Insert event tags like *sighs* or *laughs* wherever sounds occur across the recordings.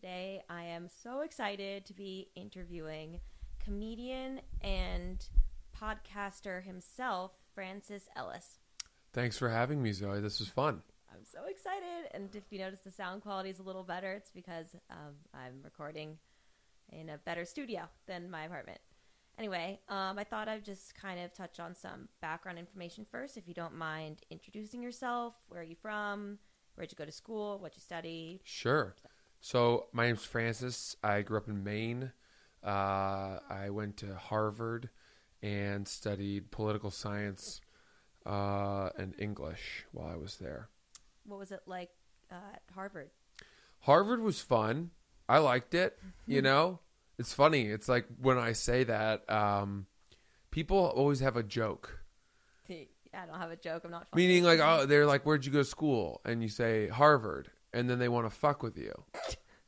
Today, I am so excited to be interviewing comedian and podcaster himself, Francis Ellis. Thanks for having me, Zoe. This was fun. I'm so excited. And if you notice the sound quality is a little better, it's because um, I'm recording in a better studio than my apartment. Anyway, um, I thought I'd just kind of touch on some background information first, if you don't mind introducing yourself. Where are you from? Where'd you go to school? What you study? Sure. So my name's Francis. I grew up in Maine. Uh, I went to Harvard and studied political science uh, and English while I was there. What was it like uh, at Harvard? Harvard was fun. I liked it. *laughs* You know, it's funny. It's like when I say that, um, people always have a joke. I don't have a joke. I'm not funny. Meaning, like, *laughs* oh, they're like, "Where'd you go to school?" And you say Harvard, and then they want to fuck with you.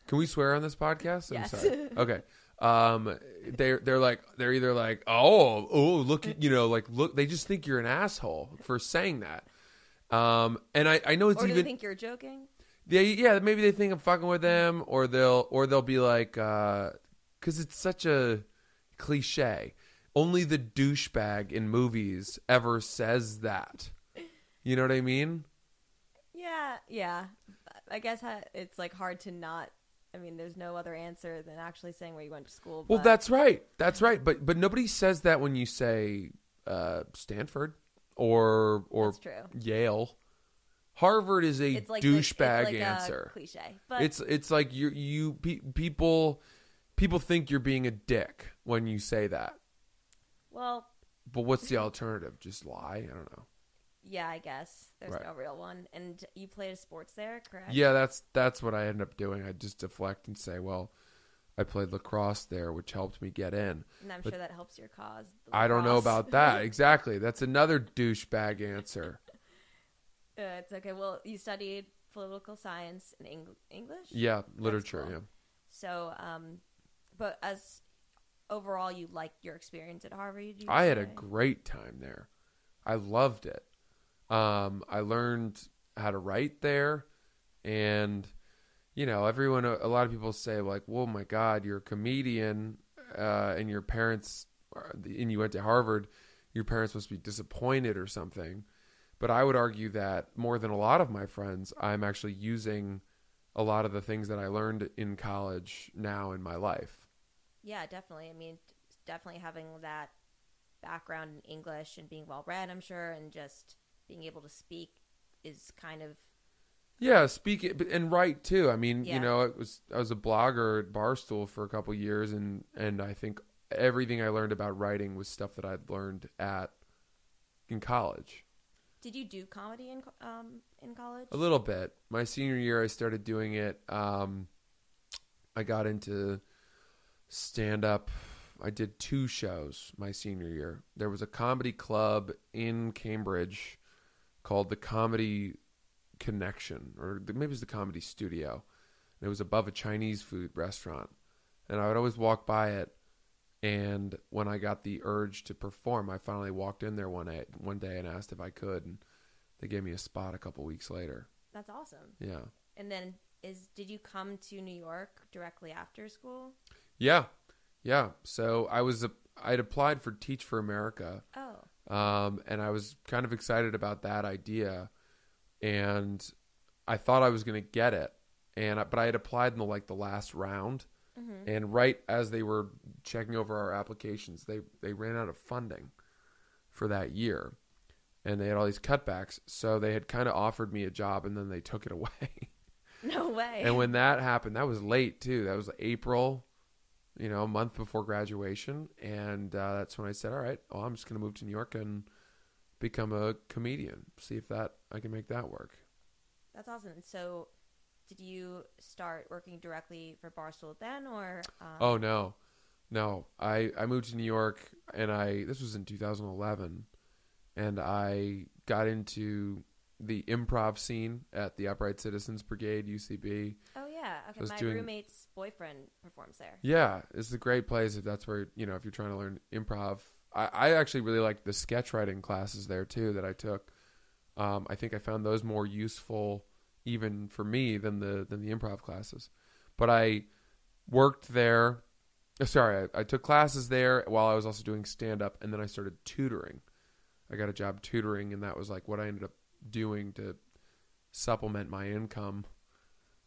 Can we swear on this podcast? I'm Yes. sorry. Okay. Um, they're they're like they're either like, oh, oh, look, you know, like look, they just think you're an asshole for saying that. Um, and I I know it's or do even they think you're joking? yeah, yeah, maybe they think I'm fucking with them, or they'll, or they'll be like, because it's such a cliche. Only the douchebag in movies ever says that. You know what I mean? Yeah, yeah. I guess it's like hard to not. I mean, there's no other answer than actually saying where you went to school. Well, but- that's right. That's right. But but nobody says that when you say uh, Stanford or or Yale. Harvard is a like douchebag like a answer. cliche, but it's it's like you you pe- people people think you're being a dick when you say that. well, But what's the alternative? Just lie? I don't know. Yeah, I guess there's Right. no real one. And you played sports there, correct? Yeah, that's that's what I end up doing. I just deflect and say, "Well, I played lacrosse there, which helped me get in." and I'm but- sure that helps your cause. the I don't know about *laughs* that. Exactly. That's another douchebag answer. Uh, it's okay. Well, you studied political science and Eng- English. Yeah, literature, cool. yeah. So, um, but as overall, you liked your experience at Harvard. you I had a say? great time there. I loved it. Um, I learned how to write there, and you know, everyone. A lot of people say like, "Well, my God, you're a comedian, uh, and your parents, and you went to Harvard. Your parents must be disappointed or something." But I would argue that more than a lot of my friends, I'm actually using a lot of the things that I learned in college now in my life. Yeah, definitely. I mean, definitely having that background in English and being well read, I'm sure, and just being able to speak is kind of Yeah, speak it and write too. I mean, Yeah. you know, it was I was a blogger at Barstool for a couple years, and and I think everything I learned about writing was stuff that I'd learned at in college. Did you do comedy in um in college? A little bit. My senior year, I started doing it. Um, I got into stand up. I did two shows my senior year. There was a comedy club in Cambridge called the Comedy Connection, or maybe it was the Comedy Studio. And it was above a Chinese food restaurant, and I would always walk by it. And when I got the urge to perform, I finally walked in there one day, one day and asked if I could, and they gave me a spot a couple weeks later. That's awesome. Yeah. And then is did you come to New York directly after school? Yeah. Yeah. So I was a, I'd applied for Teach for America. Oh, Um, and I was kind of excited about that idea and I thought I was going to get it. And I, but I had applied in the like the last round hmm and right as they were checking over our applications, they they ran out of funding for that year. And they had all these cutbacks, so they had kind of offered me a job and then they took it *laughs* away. no way. And when that happened, that was late too. That was April, you know, a month before graduation. And uh, that's when I said, all right, well, I'm just going to move to New York and become a comedian. See if that I can make that work. That's awesome. So, did you start working directly for Barstool then, or um, Oh no, no. I I moved to New York and I this was in 2011, and I got into the improv scene at the Upright Citizens Brigade UCB. Oh yeah, okay. My doing- roommate's boyfriend performs there. Yeah, it's a great place if that's where you know if you're trying to learn improv. I, I actually really liked the sketch writing classes there too that I took. Um, I think I found those more useful even for me than the than the improv classes. But I worked there. uh, Sorry, I, I took classes there while I was also doing stand up, and then I started tutoring. I got a job tutoring, and that was like what I ended up doing to supplement my income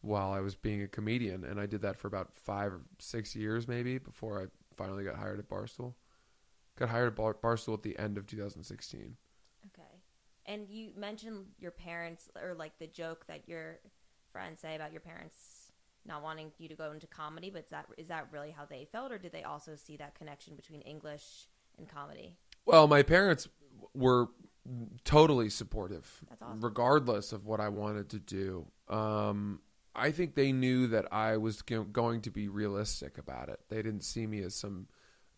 while I was being a comedian. And I did that for about five or six years, maybe, before I finally got hired at Barstool. Got hired at Bar- Barstool at the end of 2016. Okay. And you mentioned your parents, or like the joke that your friends say about your parents not wanting you to go into comedy. But is that is that really how they felt, or did they also see that connection between English and comedy? Well, my parents were totally supportive, That's awesome. regardless of what I wanted to do. Um, I think they knew that I was going to be realistic about it. They didn't see me as some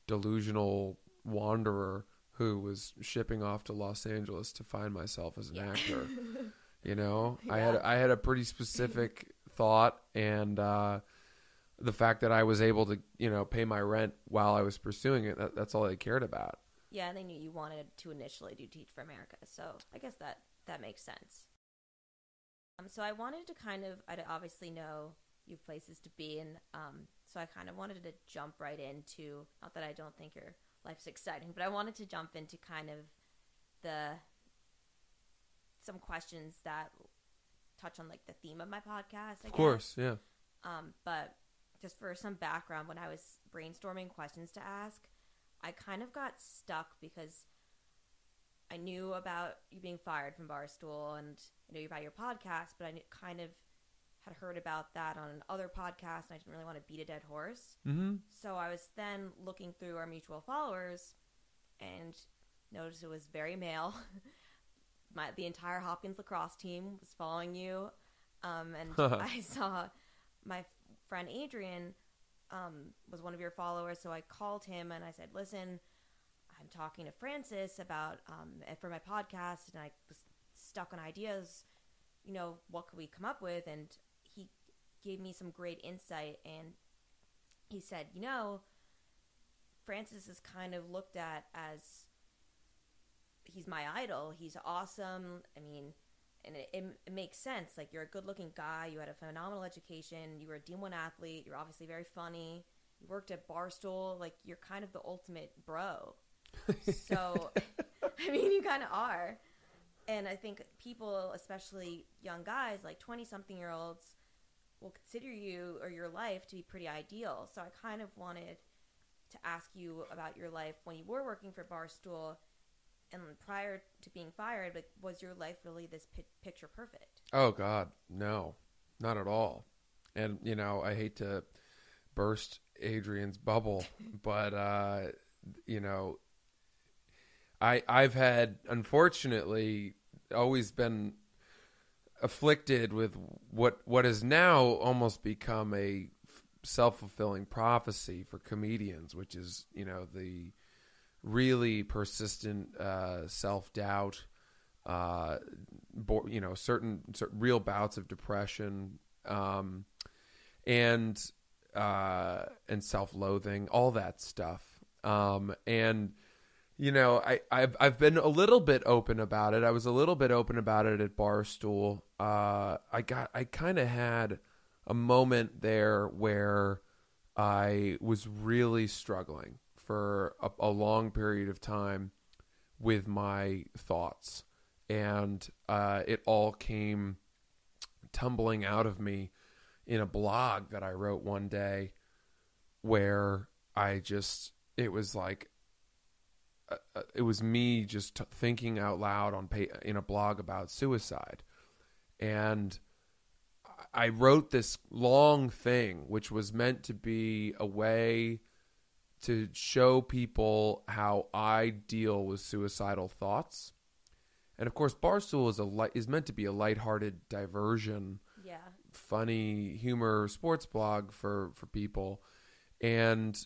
delusional wanderer who was shipping off to Los Angeles to find myself as an Yeah. actor. *laughs* You know, I had I had a pretty specific thought, and uh, the fact that I was able to, you know, pay my rent while I was pursuing it, that, that's all they cared about. Yeah, and they knew you wanted to initially do Teach for America, so I guess that that makes sense. Um, so I wanted to kind of, I obviously know you have places to be, and um, so I kind of wanted to jump right into. Not that I don't think your life's exciting, but I wanted to jump into kind of the some questions that touch on like the theme of my podcast. I Of guess. course, yeah. Um, but just for some background, when I was brainstorming questions to ask, I kind of got stuck because I knew about you being fired from Barstool and I knew about your podcast, but I knew, kind of had heard about that on another podcast and I didn't really want to beat a dead horse. Mm-hmm. So I was then looking through our mutual followers and noticed it was very male. *laughs* My the entire Hopkins lacrosse team was following you, um, and *laughs* I saw my friend Adrian um, was one of your followers. So I called him and I said, "Listen, I'm talking to Francis about um, for my podcast, and I was stuck on ideas. You know, what could we come up with?" And he gave me some great insight and he said, you know, Francis is kind of looked at as he's my idol. He's awesome. I mean, and it, it, it makes sense. Like you're a good-looking guy. You had a phenomenal education. You were a D1 athlete. You're obviously very funny. You worked at Barstool. Like you're kind of the ultimate bro. So, *laughs* I mean, you kind of are. And I think people, especially young guys, like 20 something year olds, will consider you or your life to be pretty ideal. So I kind of wanted to ask you about your life when you were working for Barstool and prior to being fired. But was your life really this pi- picture perfect? Oh God, no, not at all. And you know, I hate to burst Adrian's bubble, *laughs* but uh, you know, I I've had unfortunately always been afflicted with what what has now almost become a self fulfilling prophecy for comedians, which is you know the really persistent uh, self doubt, uh, bo- you know certain, certain real bouts of depression, um, and uh, and self loathing, all that stuff, um, and you know, I, I've I've been a little bit open about it. I was a little bit open about it at Barstool. Uh, I got I kind of had a moment there where I was really struggling for a, a long period of time with my thoughts, and uh, it all came tumbling out of me in a blog that I wrote one day, where I just it was like uh, it was me just t- thinking out loud on pay- in a blog about suicide and I wrote this long thing which was meant to be a way to show people how I deal with suicidal thoughts. And of course Barstool is a light, is meant to be a lighthearted diversion Yeah. funny humor sports blog for for people and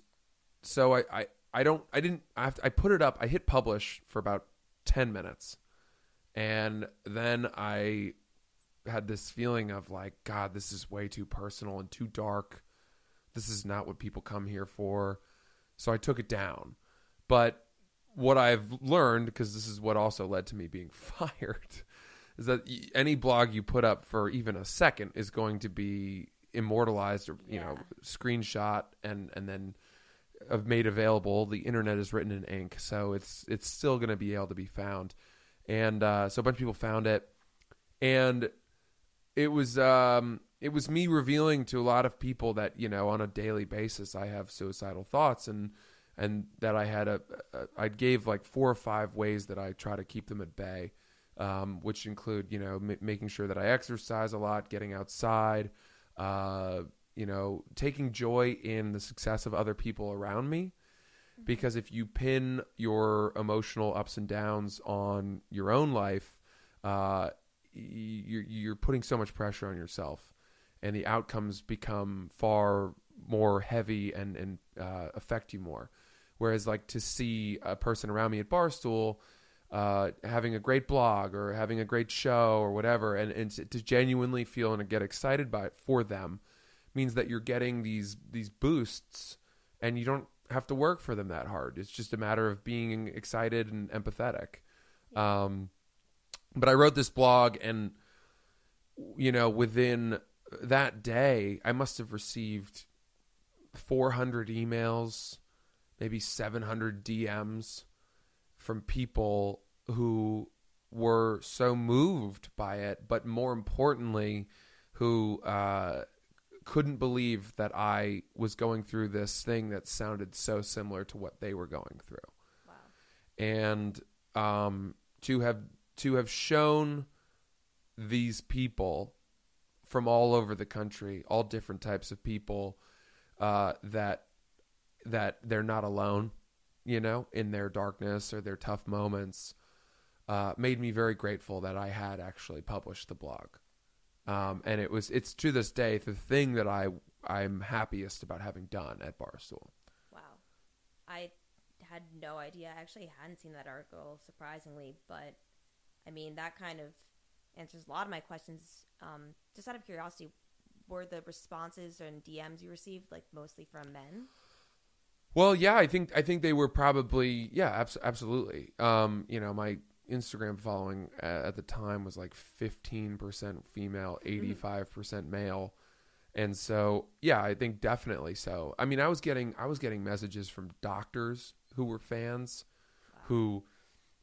so I, I i don't i didn't I, have to, I put it up i hit publish for about 10 minutes. And then i had this feeling of like god this is way too personal and too dark. This is not what people come here for. So i took it down. But what i've learned because this is what also led to me being *laughs* fired is that any blog you put up for even a second is going to be immortalized or you know screenshot and and then made available. The internet is written in ink, so it's it's still going to be able to be found. And uh, so a bunch of people found it, and it was um, it was me revealing to a lot of people that you know on a daily basis I have suicidal thoughts and and that I had a, a I gave like four or five ways that I try to keep them at bay, um, which include you know m- making sure that I exercise a lot, getting outside, uh, you know, taking joy in the success of other people around me. Because if you pin your emotional ups and downs on your own life, uh, you're, you're putting so much pressure on yourself, and the outcomes become far more heavy and and uh, affect you more. Whereas, like to see a person around me at Barstool uh, having a great blog or having a great show or whatever, and, and to to genuinely feel and get excited by it for them, means that you're getting these these boosts, and you don't have to work for them that hard. It's just a matter of being excited and empathetic. Um, but I wrote this blog, and you know, within that day, I must have received 400 emails, maybe 700 DMs from people who were so moved by it, but more importantly, who uh, couldn't believe that I was going through this thing that sounded so similar to what they were going through Wow. and um, to have to have shown these people from all over the country, all different types of people, uh, that that they're not alone, you know, in their darkness or their tough moments, uh, made me very grateful that I had actually published the blog. Um, and it was it's to this day the thing that I I'm happiest about having done at Barstool. Wow. I had no idea. I actually hadn't seen that article, surprisingly, but I mean, that kind of answers a lot of my questions. Um, just out of curiosity, were the responses and DMs you received like mostly from men? Well, yeah, I think I think they were probably yeah, abs- absolutely. Um, you know, my Instagram following at, at the time was like 15% female, mm-hmm. 85% male. And so, yeah, I think definitely so. I mean, I was getting I was getting messages from doctors who were fans who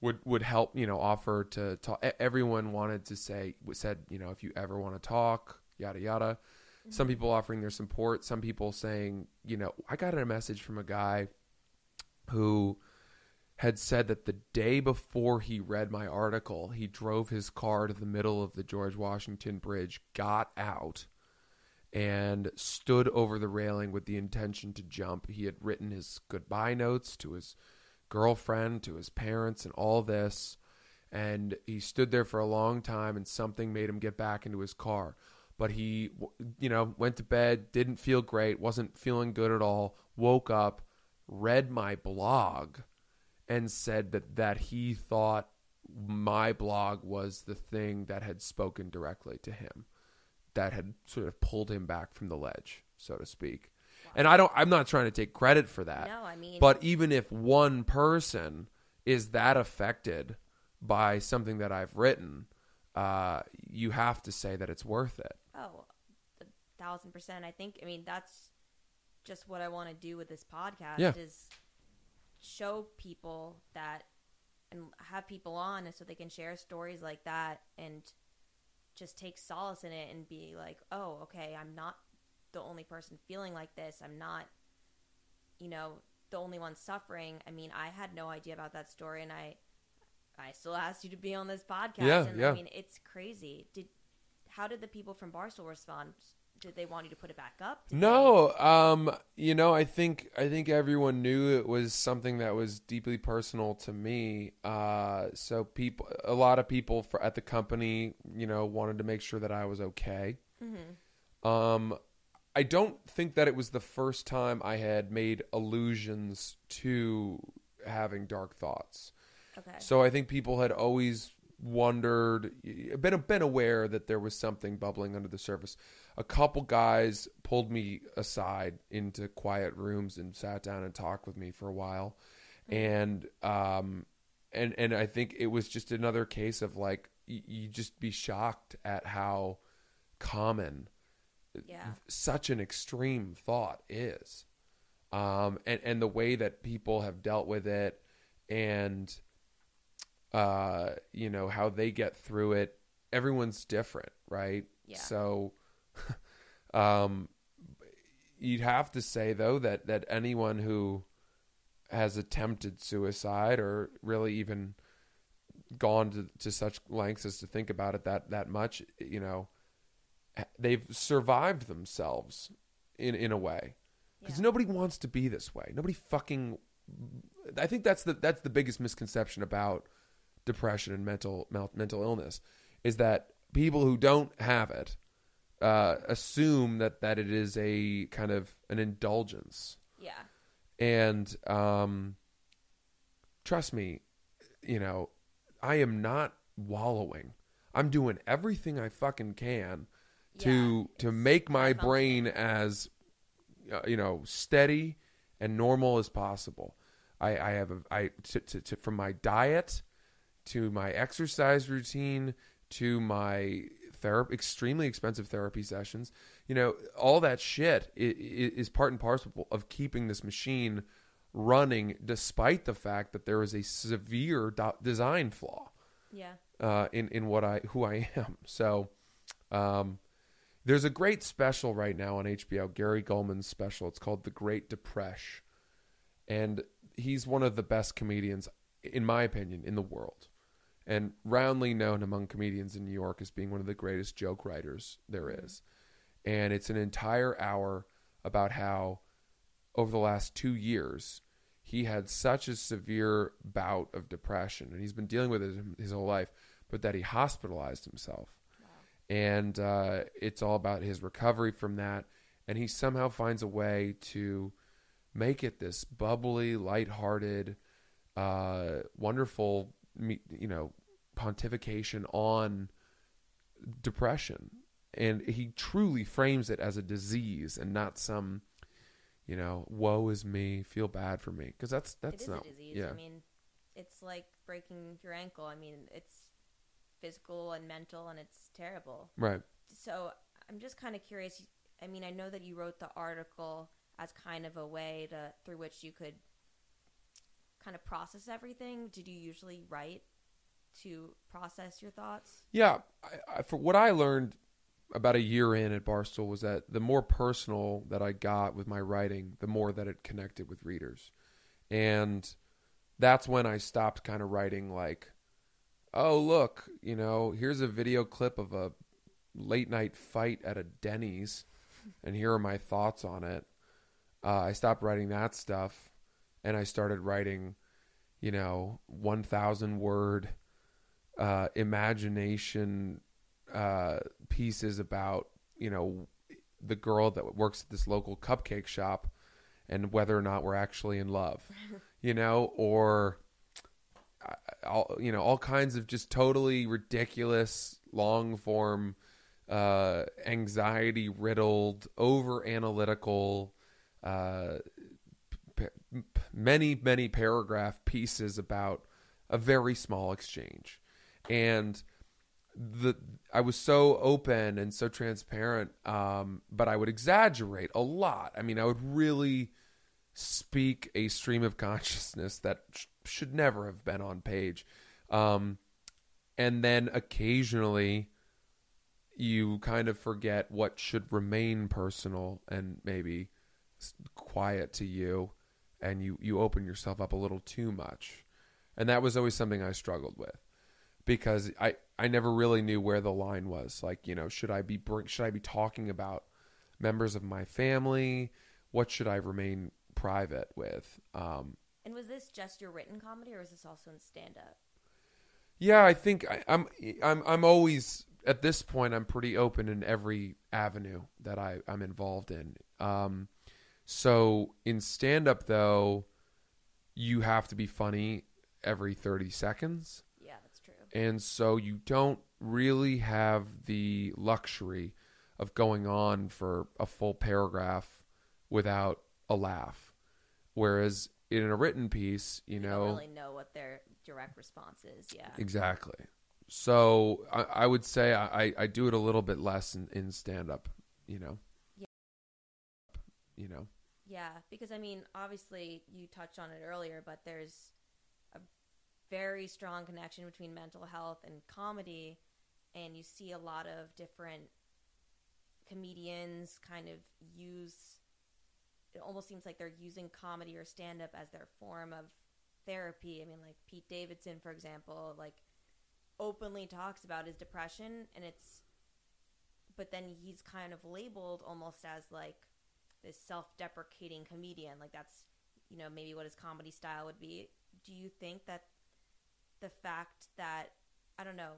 would would help, you know, offer to talk. Everyone wanted to say said, you know, if you ever want to talk, yada yada. Some mm-hmm. people offering their support, some people saying, you know, I got a message from a guy who had said that the day before he read my article, he drove his car to the middle of the George Washington Bridge, got out, and stood over the railing with the intention to jump. He had written his goodbye notes to his girlfriend, to his parents, and all this. And he stood there for a long time, and something made him get back into his car. But he, you know, went to bed, didn't feel great, wasn't feeling good at all, woke up, read my blog, and said that, that he thought my blog was the thing that had spoken directly to him that had sort of pulled him back from the ledge, so to speak. And I don't I'm not trying to take credit for that. No, I mean, But even if one person is that affected by something that I've written, uh, you have to say that it's worth it. oh, a thousand percent. I think. I mean, that's just what I want to do with this podcast. Yeah. Is show people that and have people on, and so they can share stories like that and just take solace in it and be like, oh, okay, I'm not the only person feeling like this. I'm not, you know, the only one suffering. I mean, I had no idea about that story, and I, I still asked you to be on this podcast. Yeah, and yeah. I mean, it's crazy. Did how did the people from Barstool respond? Did they want you to put it back up? Did No, um, you know, I think I think everyone knew it was something that was deeply personal to me. Uh, so people, a lot of people for, at the company, you know, wanted to make sure that I was okay. they- Mhm. Um, I don't think that it was the first time I had made allusions to having dark thoughts. Okay. So I think people had always wondered, been been aware that there was something bubbling under the surface. A couple guys pulled me aside into quiet rooms and sat down and talked with me for a while, and um, and and I think it was just another case of like you, you just be shocked at how common Yeah. such an extreme thought is um, and and the way that people have dealt with it and uh, you know how they get through it everyone's different right Yeah. so *laughs* um, you'd have to say though that that anyone who has attempted suicide or really even gone to, to such lengths as to think about it that that much you know they've survived themselves in in a way because Yeah. nobody wants to be this way nobody fucking i think that's the that's the biggest misconception about depression and mental mental illness is that people who don't have it uh, assume that that it is a kind of an indulgence Yeah. and um, trust me, you know, I am not wallowing. I'm doing everything I fucking can to Yeah, to make my brain as uh, you know steady and normal as possible. I, I have a I to, to, to, from my diet to my exercise routine to my therapy extremely expensive therapy sessions you know all that shit is part and parcel of keeping this machine running despite the fact that there is a severe do- design flaw Yeah. uh, in in what I who I am. So, um, there's a great special right now on HBO, Gary Gulman's special. It's called The Great Depression, and he's one of the best comedians, in my opinion, in the world, and roundly known among comedians in New York as being one of the greatest joke writers there is. And it's an entire hour about how over the last two years he had such a severe bout of depression and he's been dealing with it his whole life but that he hospitalized himself. And uh, it's all about his recovery from that and he somehow finds a way to make it this bubbly lighthearted uh, wonderful you know pontification on depression and he truly frames it as a disease and not some you know woe is me feel bad for me because that's that's it is not a disease. yeah I mean, it's like breaking your ankle. I mean, it's physical and mental, and it's terrible. right So I'm just kind of curious. I mean, I know that you wrote the article as kind of a way to through which you could kind of process everything. Did you usually write to process your thoughts? Yeah, I, I, for what I learned about a year in at Barstool was that the more personal that I got with my writing, the more that it connected with readers, and that's when I stopped kind of writing like, "Oh, look, you know, here's a video clip of a late night fight at a Denny's, and here are my thoughts on it." Uh, I stopped writing that stuff, and I started writing, you know, one thousand word uh, imagination uh, pieces about you know the girl that works at this local cupcake shop and whether or not we're actually in love, *laughs* you know, or uh, all you know all kinds of just totally ridiculous long form uh anxiety riddled over analytical uh p- p- many many paragraph pieces about a very small exchange and the I was so open and so transparent um but I would exaggerate a lot. I mean I would really speak a stream of *laughs* consciousness that sh- should never have been on page. Um and then occasionally you kind of forget what should remain personal and maybe quiet to you and you you open yourself up a little too much. And that was always something I struggled with because I I never really knew where the line was like you know should I be bring, should I be talking about members of my family what should I remain private with um And was this just your written comedy, or was this also in stand up? Yeah, I think I, I'm I'm I'm always at this point I'm pretty open in every avenue that I I'm involved in. Um, so in stand up though, you have to be funny every thirty seconds, Yeah, that's true. And so you don't really have the luxury of going on for a full paragraph without a laugh. Whereas in a written piece, you You know, don't really know what their direct response is. Yeah. Exactly. So I, I would say I, I do it a little bit less in, in stand up, you know. Yeah. You know. Yeah, because I mean, obviously, you touched on it earlier, but there's very strong connection between mental health and comedy, and you see a lot of different comedians kind of use. It almost seems like they're using comedy or stand up as their form of therapy. I mean, like Pete Davidson, for example, like openly talks about his depression, and it's, but then he's kind of labeled almost as like this self-deprecating comedian like that's you know maybe what his comedy style would be do you think that the fact that i don't know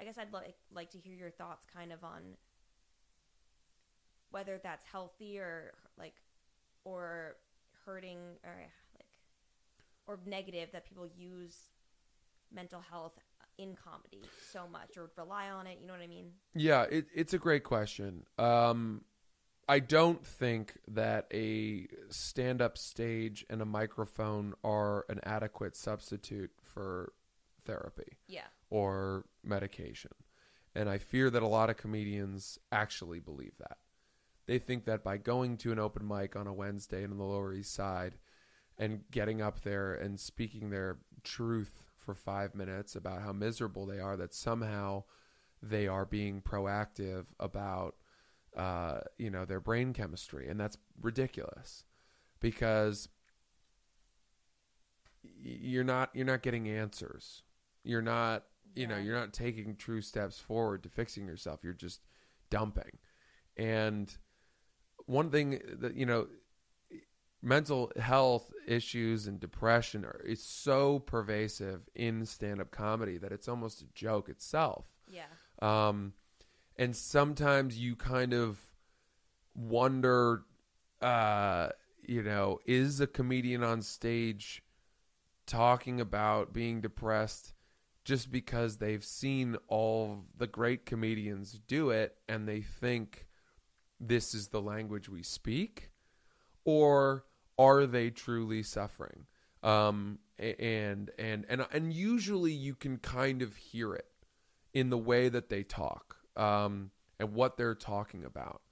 i guess i'd like like to hear your thoughts kind of on whether that's healthy or like or hurting or like or negative that people use mental health in comedy so much or rely on it you know what i mean Yeah, it, it's a great question. Um, I don't think that a stand up stage and a microphone are an adequate substitute for therapy yeah or medication. And I fear that a lot of comedians actually believe that. They think that by going to an open mic on a Wednesday in the Lower East Side and getting up there and speaking their truth for five minutes about how miserable they are, that somehow they are being proactive about uh, you know their brain chemistry, and that's ridiculous because you're not you're not getting answers. You're not you know you're not taking true steps forward to fixing yourself. You're just dumping. And one thing that you know mental health issues and depression are it's so pervasive in stand-up comedy that it's almost a joke itself yeah um, and sometimes you kind of wonder, uh, you know, is a comedian on stage talking about being depressed just because they've seen all the great comedians do it and they think this is the language we speak? Or are they truly suffering? Um, and, and, and, and usually you can kind of hear it in the way that they talk um, and what they're talking about.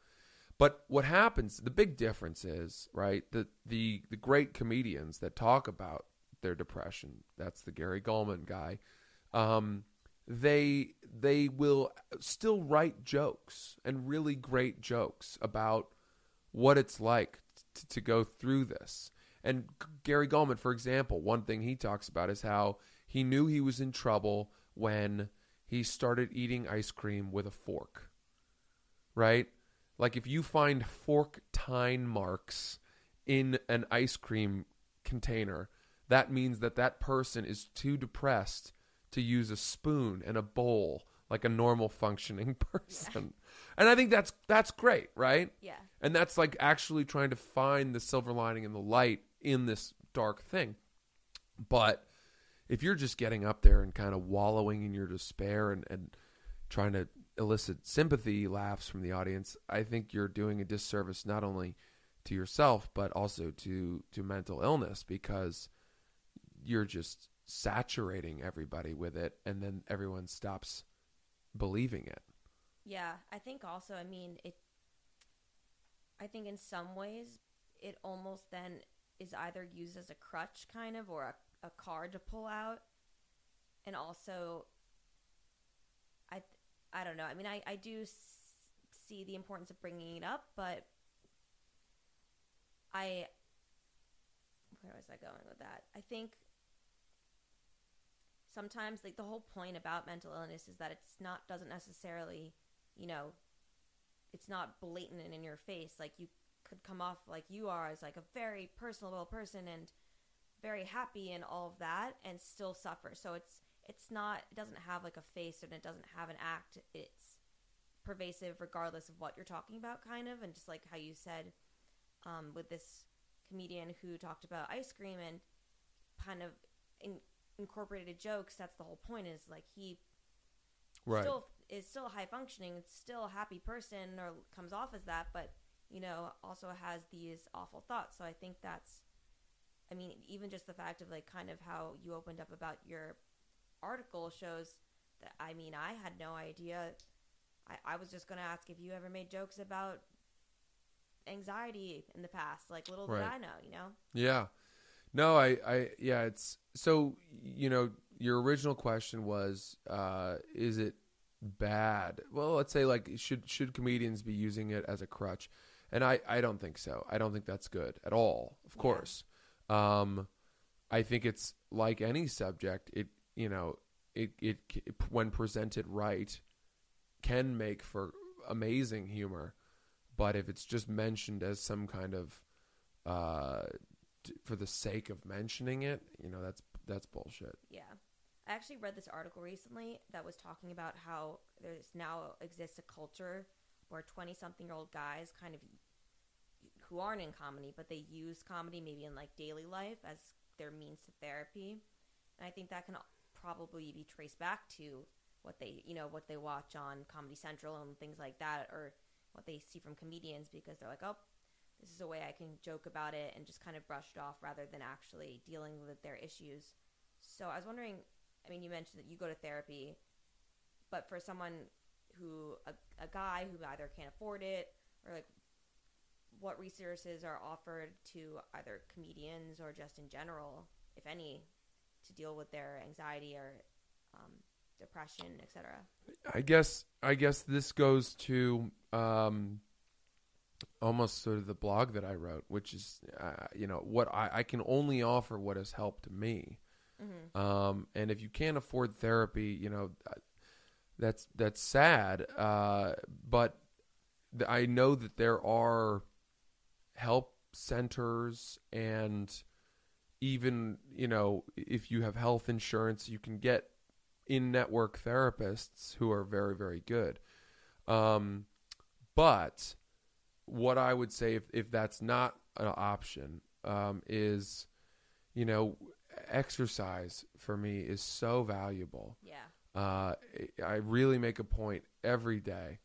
But what happens, the big difference is, right, the, the, the great comedians that talk about their depression, that's the Gary Gulman guy, um, they, they will still write jokes and really great jokes about what it's like t- to go through this. And Gary Gulman, for example, one thing he talks about is how he knew he was in trouble when he started eating ice cream with a fork. Right? Like if you find fork tine marks in an ice cream container, that means that that person is too depressed to use a spoon and a bowl like a normal functioning *laughs* person. And I think that's that's great, right? yeah And that's like actually trying to find the silver lining and the light in this dark thing. But if you're just getting up there and kind of wallowing in your despair and, and trying to elicit sympathy laughs from the audience, I think you're doing a disservice not only to yourself but also to to mental illness because you're just saturating everybody with it and then everyone stops believing it. Yeah, I think also, I mean, it, I think in some ways, it almost then is either used as a crutch kind of or a, a card to pull out. And also, I, I don't know. I mean, I, I do see the importance of bringing it up, but I, where was I going with that? I think sometimes like the whole point about mental illness is that it's not doesn't necessarily you know it's not blatant and in your face. Like you could come off like you are as like a very personable person and very happy and all of that and still suffer. So it's it's not it doesn't have like a face and it doesn't have an act. It's pervasive regardless of what you're talking about kind of. And just like how you said um, with this comedian who talked about ice cream and kind of in, incorporated jokes that's the whole point is like he Right. still is still high functioning still a happy person or comes off as that but you know also has these awful thoughts so i think that's i mean even just the fact of like kind of how you opened up about your article shows that I mean, I had no idea. I, I was just gonna ask if you ever made jokes about anxiety in the past. Like little Right. did I know, you know. Yeah. No, I, I, yeah, it's so, you know, your original question was, uh, is it bad? Well, let's say like, should, should comedians be using it as a crutch? And I, I don't think so. I don't think that's good at all, of Yeah. course. Um, I think it's like any subject, it, you know, it, it, c- when presented right, can make for amazing humor. But if it's just mentioned as some kind of, uh, for the sake of mentioning it, you know, that's that's bullshit. Yeah. I actually read this article recently that was talking about how there's now exists a culture where 20 something year old guys kind of who aren't in comedy, but they use comedy maybe in like daily life as their means to therapy. And I think that can probably be traced back to what they, you know, what they watch on Comedy Central and things like that, or what they see from comedians because they're like, oh, this is a way I can joke about it and just kind of brush it off rather than actually dealing with their issues. So I was wondering, I mean, you mentioned that you go to therapy, but for someone who, a, a guy who either can't afford it or like, what resources are offered to either comedians or just in general, if any, to deal with their anxiety or um, depression, etc. I guess I guess this goes to um, almost sort of the blog that I wrote, which is uh, you know what I, I can only offer what has helped me. Mm-hmm. Um, and if you can't afford therapy, you know uh, that's that's sad. Uh, but th- I know that there are help centers and even you know if you have health insurance, you can get in-network therapists who are very very good. Um, but what I would say if if that's not an option um, is you know exercise for me is so valuable Yeah. uh, I really make a point every day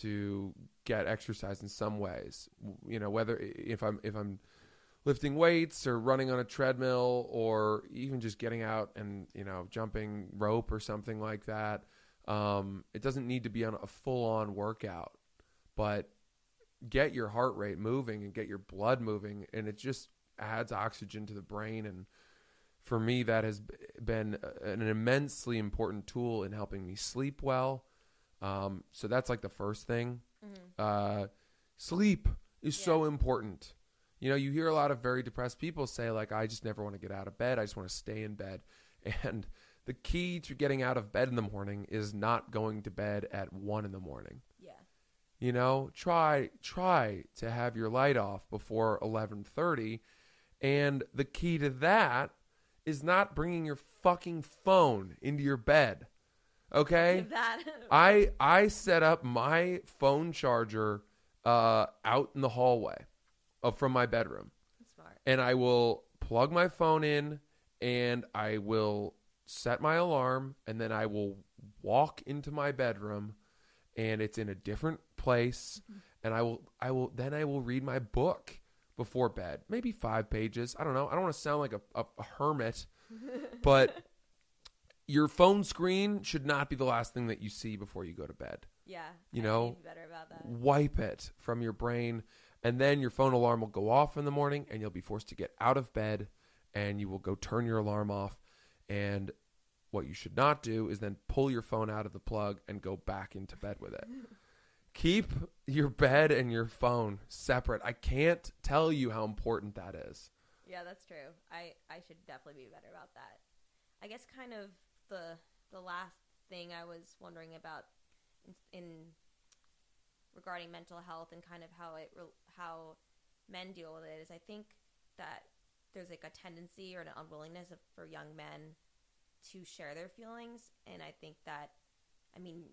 to get exercise in some ways. You know, whether if I'm if I'm lifting weights or running on a treadmill or even just getting out and you know jumping rope or something like that. Um, it doesn't need to be on a full on workout, but get your heart rate moving and get your blood moving, and it just adds oxygen to the brain. And for me that has been an immensely important tool in helping me sleep well. Um, so that's like the first thing. Mm-hmm. uh, sleep is so important. You know you hear a lot of very depressed people say like i just never want to get out of bed. I just want to stay in bed. *laughs* And the key to getting out of bed in the morning is not going to bed at one in the morning. Yeah. You know try try to have your light off before 11:30 and the key to that is not bringing your fucking phone into your bed okay? That. *laughs* i i set up my phone charger uh out in the hallway uh, from my bedroom. And I will plug my phone in and I will set my alarm and then I will walk into my bedroom and it's in a different place mm-hmm. and I will I will then I will read my book before bed. Maybe 5 pages. I don't know. I don't want to sound like a, a, a hermit, *laughs* but your phone screen should not be the last thing that you see before you go to bed Yeah. You I know, be better about that. wipe it from your brain and then your phone alarm will go off in the morning and you'll be forced to get out of bed and you will go turn your alarm off and what you should not do is then pull your phone out of the plug and go back into bed with it keep your bed and your phone separate i can't tell you how important that is Yeah, that's true. I I should definitely be better about that. I guess kind of the the last thing I was wondering about in, in regarding mental health and kind of how it how men deal with it is I think that there's like a tendency or an unwillingness of, for young men to share their feelings and I think that I mean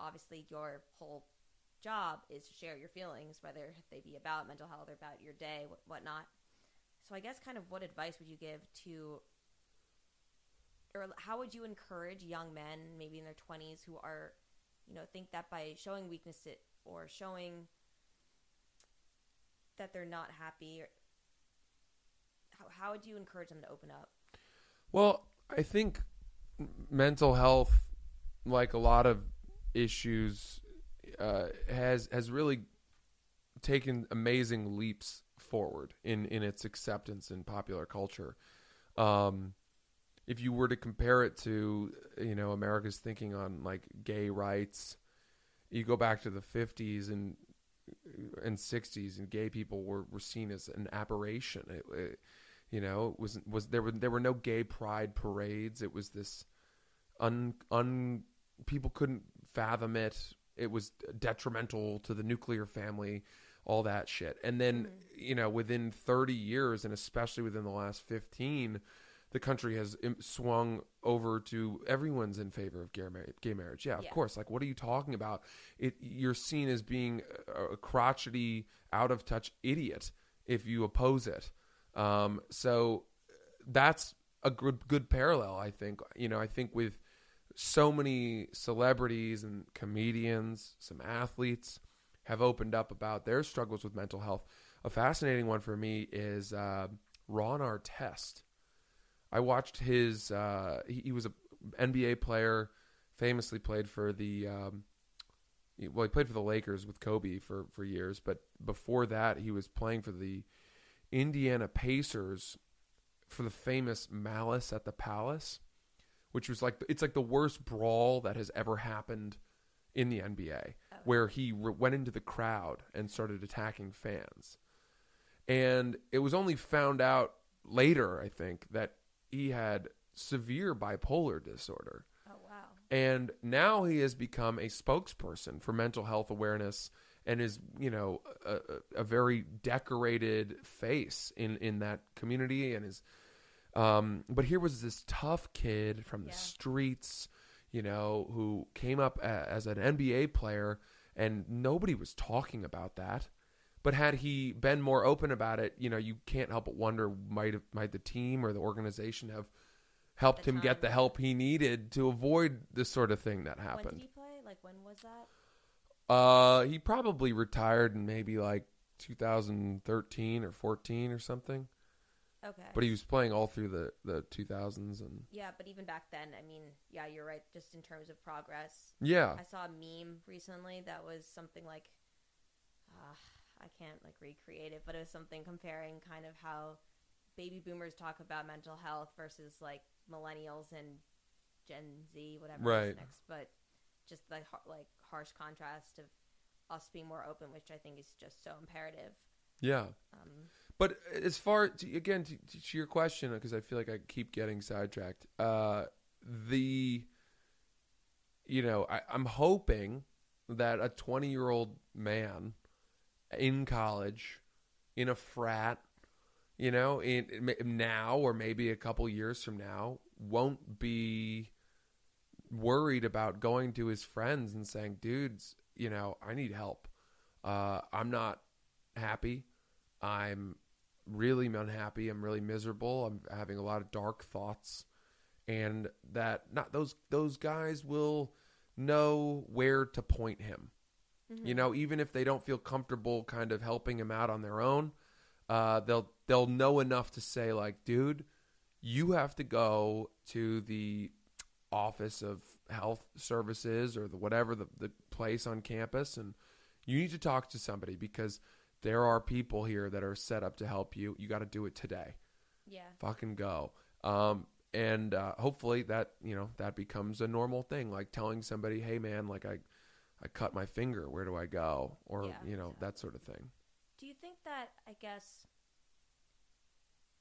obviously your whole job is to share your feelings whether they be about mental health or about your day wh- whatnot. So I guess kind of what advice would you give to or how would you encourage young men maybe in their 20s who are you know think that by showing weakness or showing that they're not happy or how, how would you encourage them to open up? Well, I think mental health like a lot of issues, uh, has has really taken amazing leaps forward in in its acceptance in popular culture. Um, if you were to compare it to you know America's thinking on like gay rights, you go back to the fifties and and sixties, and gay people were, were seen as an aberration. It, it, you know, it was was there were there were no gay pride parades. It was this un un people couldn't fathom it. It was detrimental to the nuclear family, all that shit. And then, mm-hmm. you know, within 30 years, and especially within the last 15, the country has um, swung over to everyone's in favor of gay, mar- gay marriage. Yeah, of Yeah. course. Like, what are you talking about? It you're seen as being a, a crotchety, out of touch idiot if you oppose it. Um, so that's a good good parallel. I think. You know, I think with so many celebrities and comedians, some athletes have opened up about their struggles with mental health. A fascinating one for me is uh, Ron Artest. I watched his. Uh, he, he was a NBA player, famously played for the. Um, well, he played for the Lakers with Kobe for for years, but before that, he was playing for the Indiana Pacers for the famous Malice at the Palace, which was like it's like the worst brawl that has ever happened in the NBA, oh. where he re- went into the crowd and started attacking fans. And it was only found out later, I think, that he had severe bipolar disorder. Oh wow. And now he has become a spokesperson for mental health awareness and is, you know, a, a- very decorated face in, in that community. And is, um, but here was this tough kid from the Yeah. streets, you know, who came up a, as an NBA player, and nobody was talking about that. But had he been more open about it, you know, you can't help but wonder might have, might the team or the organization have helped him get the help he needed to avoid this sort of thing that When happened. did he play? Like when was that? Uh, he probably retired in maybe like 2013 or 14 or something. Okay. But he was playing all through the the 2000s and yeah, but even back then, I mean, yeah, you're right. Just in terms of progress, yeah, I saw a meme recently that was something like, uh, I can't like recreate it, but it was something comparing kind of how baby boomers talk about mental health versus like millennials and Gen Z, whatever Right. next. But just the like harsh contrast of us being more open, which I think is just so imperative. yeah. Um, But as far to, again to, to your question, because I feel like I keep getting sidetracked. Uh, the you know I, I'm hoping that a 20 year old man in college in a frat, you know, in now or maybe a couple years from now, won't be worried about going to his friends and saying, "Dudes, you know, I need help. Uh, I'm not happy. I'm really unhappy. I'm really miserable. I'm having a lot of dark thoughts." And that not those those guys will know where to point him. You know, even if they don't feel comfortable kind of helping him out on their own, uh, they'll they'll know enough to say like, dude, you have to go to the office of health services or the whatever the, the place on campus and you need to talk to somebody because there are people here that are set up to help you. You got to do it today. yeah. Fucking go. Um, and uh, hopefully that you know that becomes a normal thing, like telling somebody, "Hey, man, like I, I cut my finger. Where do I go?" Or Yeah, you know exactly. that sort of thing. Do you think that I guess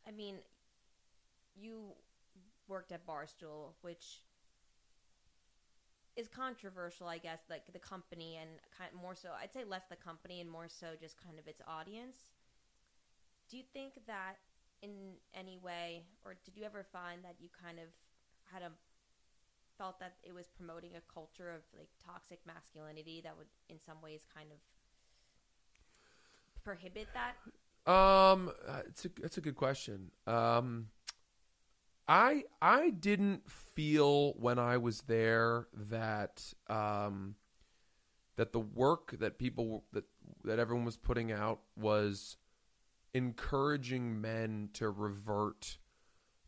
I mean you worked at Barstool, which is controversial, I guess, like the company and kind more so I'd say less the company and more so just kind of its audience. Do you think that in any way or did you ever find that you kind of had a felt that it was promoting a culture of like toxic masculinity that would in some ways kind of prohibit that Um, uh, it's a it's a good question. Um, I I didn't feel when I was there that um that the work that people that that everyone was putting out was encouraging men to revert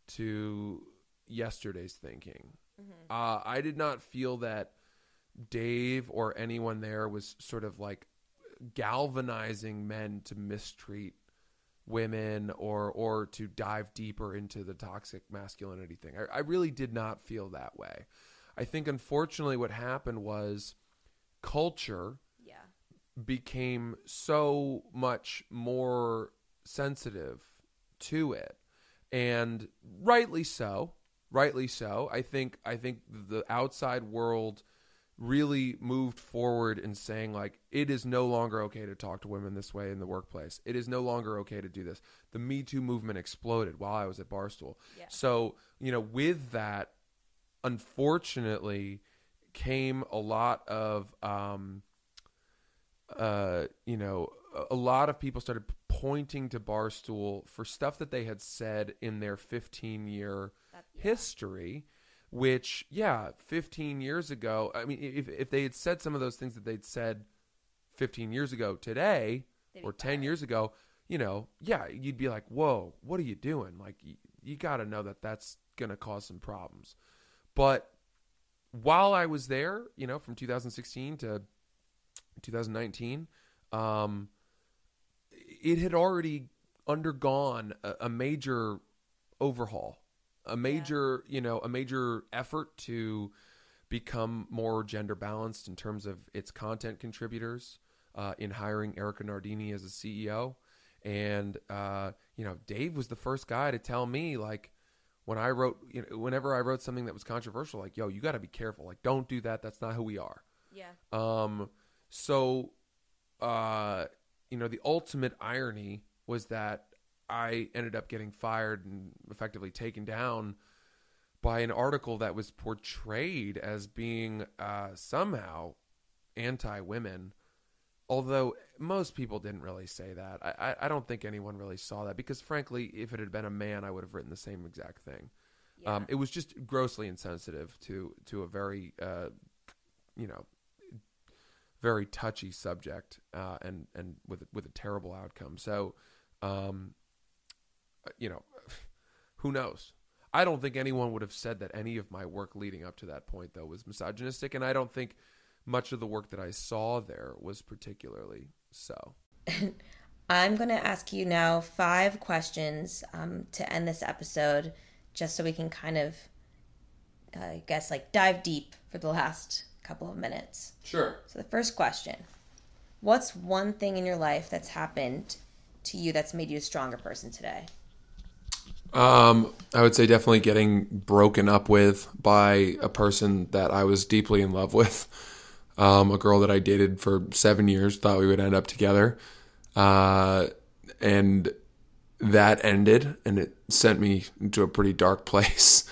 to yesterday's thinking. Uh, I did not feel that Dave or anyone there was sort of like galvanizing men to mistreat women or or to dive deeper into the toxic masculinity thing. I, I really did not feel that way. I think unfortunately what happened was culture Yeah. became so much more sensitive to it and rightly so rightly so i think i think the outside world really moved forward in saying like it is no longer okay to talk to women this way in the workplace. It is no longer okay to do this. The me too movement exploded while i was at barstool. Yeah. so you know with that unfortunately came a lot of um uh, you know, a- lot of people started pointing to Barstool for stuff that they had said in their 15 year That, history, which, yeah, 15 years ago, I mean, if, if they had said some of those things that they'd said 15 years ago today They'd or 10 fired. years ago, you know, yeah, you'd be like, whoa, what are you doing? Like, you, you got to know that that's going to cause some problems. But while I was there, you know, from 2016 to 2019, um, it had already undergone a, a major overhaul, a major, you know, a major effort to become more gender balanced in terms of its content contributors, uh, in hiring Erika Nardini as a CEO. And, uh, you know, Dave was the first guy to tell me, like, when I wrote, you know, whenever I wrote something that was controversial, like, yo, you got to be careful. Like, don't do that. That's not who we are. Yeah. Um, so, uh, you know, the ultimate irony was that I ended up getting fired and effectively taken down by an article that was portrayed as being uh, somehow anti-women. Although most people didn't really say that, I, I don't think anyone really saw that because, frankly, if it had been a man, I would have written the same exact thing. Yeah. Um, it was just grossly insensitive to to a very, uh, you know, very touchy subject, uh, and and with with a terrible outcome. So, um, you know, *sighs* who knows? I don't think anyone would have said that any of my work leading up to that point though was misogynistic, and I don't think much of the work that I saw there was particularly so. *laughs* I'm going to ask you now five questions um, to end this episode, just so we can kind of, uh, I guess, like dive deep for the last couple of minutes. Sure. So, the first question What's one thing in your life that's happened to you that's made you a stronger person today? Um, I would say definitely getting broken up with by a person that I was deeply in love with. Um, a girl that I dated for seven years, thought we would end up together. Uh, and that ended and it sent me into a pretty dark *laughs* place.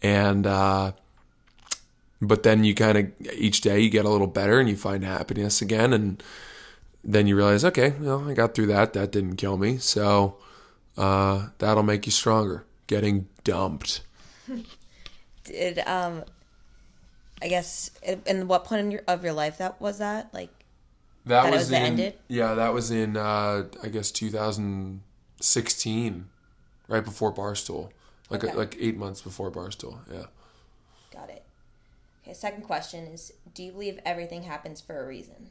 And, uh, but then you kind of each day you get a little better and you find happiness again. And then you realize, okay, well, I got through that. That didn't kill me. So, uh, that'll make you stronger. Getting dumped. *laughs* Did, um, I guess, in what point in your, of your life that was that? Like, That, That was, was the in ended? yeah, that was in uh, I guess 2016, right before Barstool, like Okay. like eight months before Barstool. Yeah. got it. Okay, second question is Do you believe everything happens for a reason?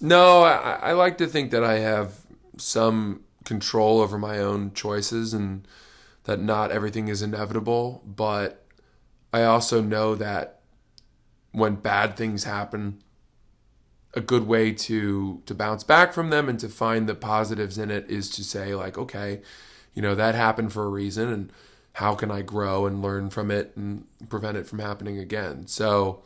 No, I, I like to think that I have some control over my own choices and that not everything is inevitable. But I also know that when bad things happen, a good way to to bounce back from them and to find the positives in it is to say like, okay, you know that happened for a reason, and how can I grow and learn from it and prevent it from happening again? So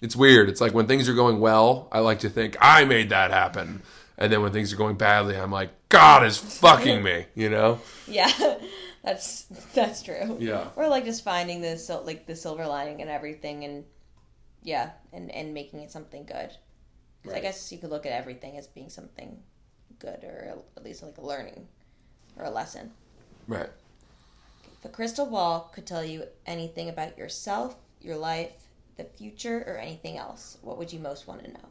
it's weird. It's like when things are going well, I like to think I made that happen. And then when things are going badly, I'm like, God is fucking me, you know? Yeah, *laughs* that's that's true. Yeah. Or like just finding the sil- like the silver lining and everything, and yeah, and and making it something good. 'Cause I guess you could look at everything as being something good, or at least like a learning or a lesson. Right. If a crystal ball could tell you anything about yourself, your life, the future, or anything else, what would you most want to know?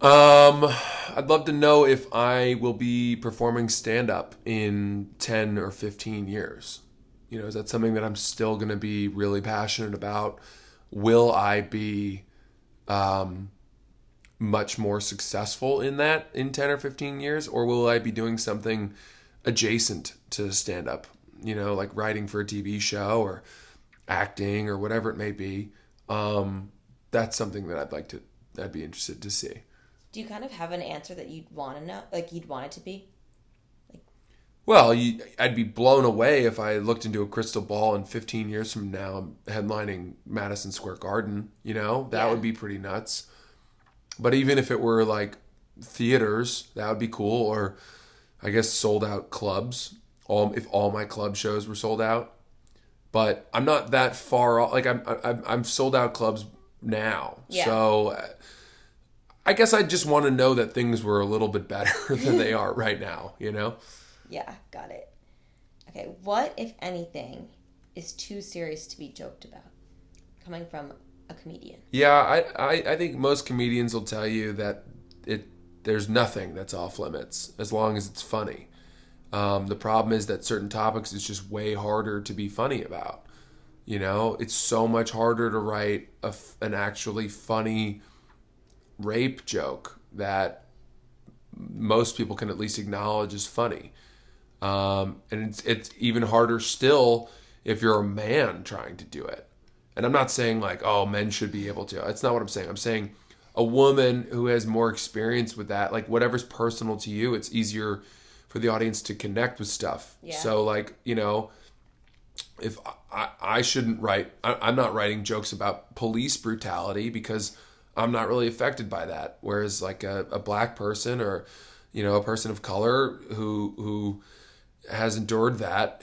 Um, I'd love to know if I will be performing stand up in 10 or 15 years. You know, is that something that I'm still going to be really passionate about? will I be um, much more successful in that in 10 or 15 years or will I be doing something adjacent to stand up you know like writing for a TV show or acting or whatever it may be um, that's something that I'd like to I'd be interested to see Do you kind of have an answer that you'd want to know, like you'd want it to be? well you, I'd be blown away if I looked into a crystal ball and 15 years from now I'm headlining Madison Square Garden you know that Yeah. would be pretty nuts but even if it were like theaters that would be cool or i guess sold out clubs all if all my club shows were sold out but i'm not that far off like i'm i'm, I'm sold out clubs now Yeah. so uh, i guess i just want to know that things were a little bit better *laughs* than they are right now you know Yeah, got it. Okay, what, if anything, is too serious to be joked about? Coming from a comedian. Yeah, I, I, I think most comedians will tell you that it there's nothing that's off limits as long as it's funny. Um, the problem is that certain topics is just way harder to be funny about. You know, it's so much harder to write a an actually funny rape joke that most people can at least acknowledge is funny. Um, and it's it's even harder still if you're a man trying to do it. And I'm not saying like, oh, men should be able to. That's not what I'm saying. I'm saying a woman who has more experience with that, like whatever's personal to you, it's easier for the audience to connect with stuff. Yeah. So like, you know, if I, I shouldn't write, I, I'm not writing jokes about police brutality because I'm not really affected by that. Whereas like a, a black person or, you know, a person of color who who has endured that,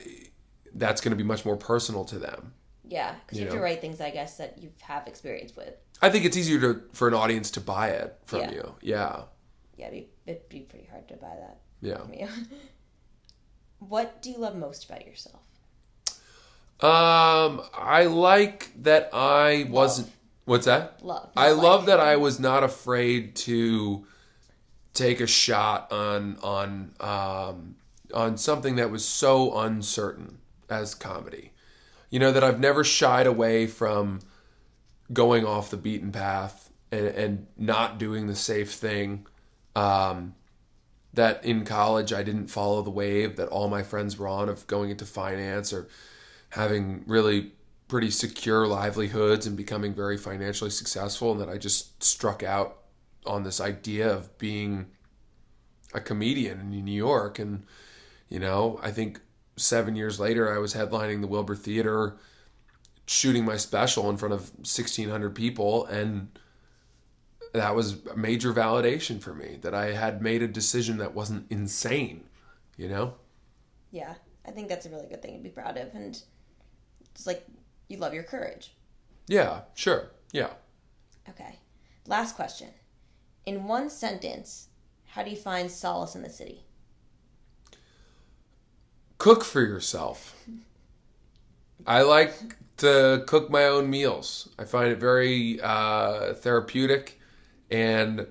that's going to be much more personal to them. Yeah, because you, You have to write things, I guess, that you have experience with. I think it's easier to for an audience to buy it from Yeah. you. Yeah. Yeah, it'd be, it'd be pretty hard to buy that Yeah. from you. *laughs* what do you love most about yourself? Um, I like that I wasn't. What's that? Love. I love that I was not afraid to take a shot on on um, on something that was so uncertain as comedy. You know that I've never shied away from going off the beaten path and, and not doing the safe thing. Um, that in college I didn't follow the wave that all my friends were on of going into finance or having really pretty secure livelihoods and becoming very financially successful and that I just struck out on this idea of being a comedian in New York. And you know I think 7 years later I was headlining the Wilbur Theater shooting my special in front of 1600 people. And that was a major validation for me that I had made a decision that wasn't insane you know? Yeah, I think that's a really good thing to be proud of. And it's like you love your courage. yeah sure yeah Okay. Last question. In one sentence, how do you find solace in the city? cook for yourself. I like to cook my own meals. I find it very uh, therapeutic, and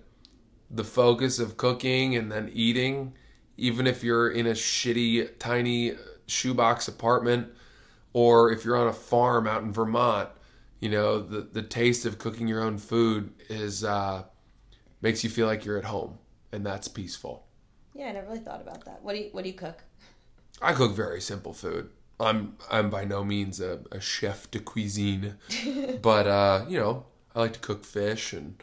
the focus of cooking and then eating, even if you're in a shitty, tiny shoebox apartment, or if you're on a farm out in Vermont, you know the the taste of cooking your own food is uh, makes you feel like you're at home, and that's peaceful. Yeah, I never really thought about that. What do you What do you cook? I cook very simple food. I'm I'm by no means a, a chef de cuisine, *laughs* but uh, you know I like to cook fish and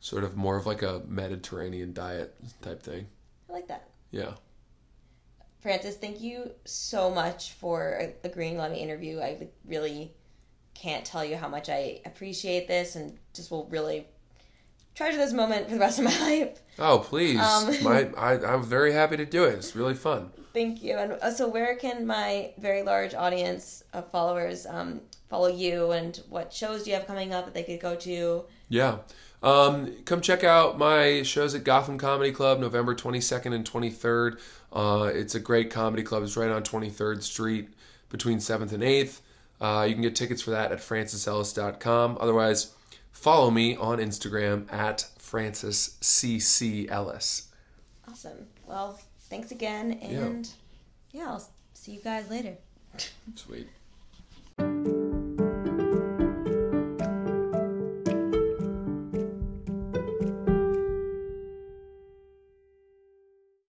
sort of more of like a Mediterranean diet type thing. I like that. Yeah, Francis, thank you so much for agreeing to let me interview. I really can't tell you how much I appreciate this and just will really treasure this moment for the rest of my *laughs* life. Oh please, Um. *laughs* my I, I'm very happy to do it. It's really fun. Thank you. And uh, so, where can my very large audience of followers um, follow you, and what shows do you have coming up that they could go to? Yeah. Um, come check out my shows at Gotham Comedy Club November 22nd and 23rd. Uh, it's a great comedy club. It's right on 23rd Street between 7th and 8th. Uh, you can get tickets for that at francisellis.com. Otherwise, follow me on Instagram at francisccellis. Awesome. Well, thanks again, and yeah, I'll see you guys later. Sweet.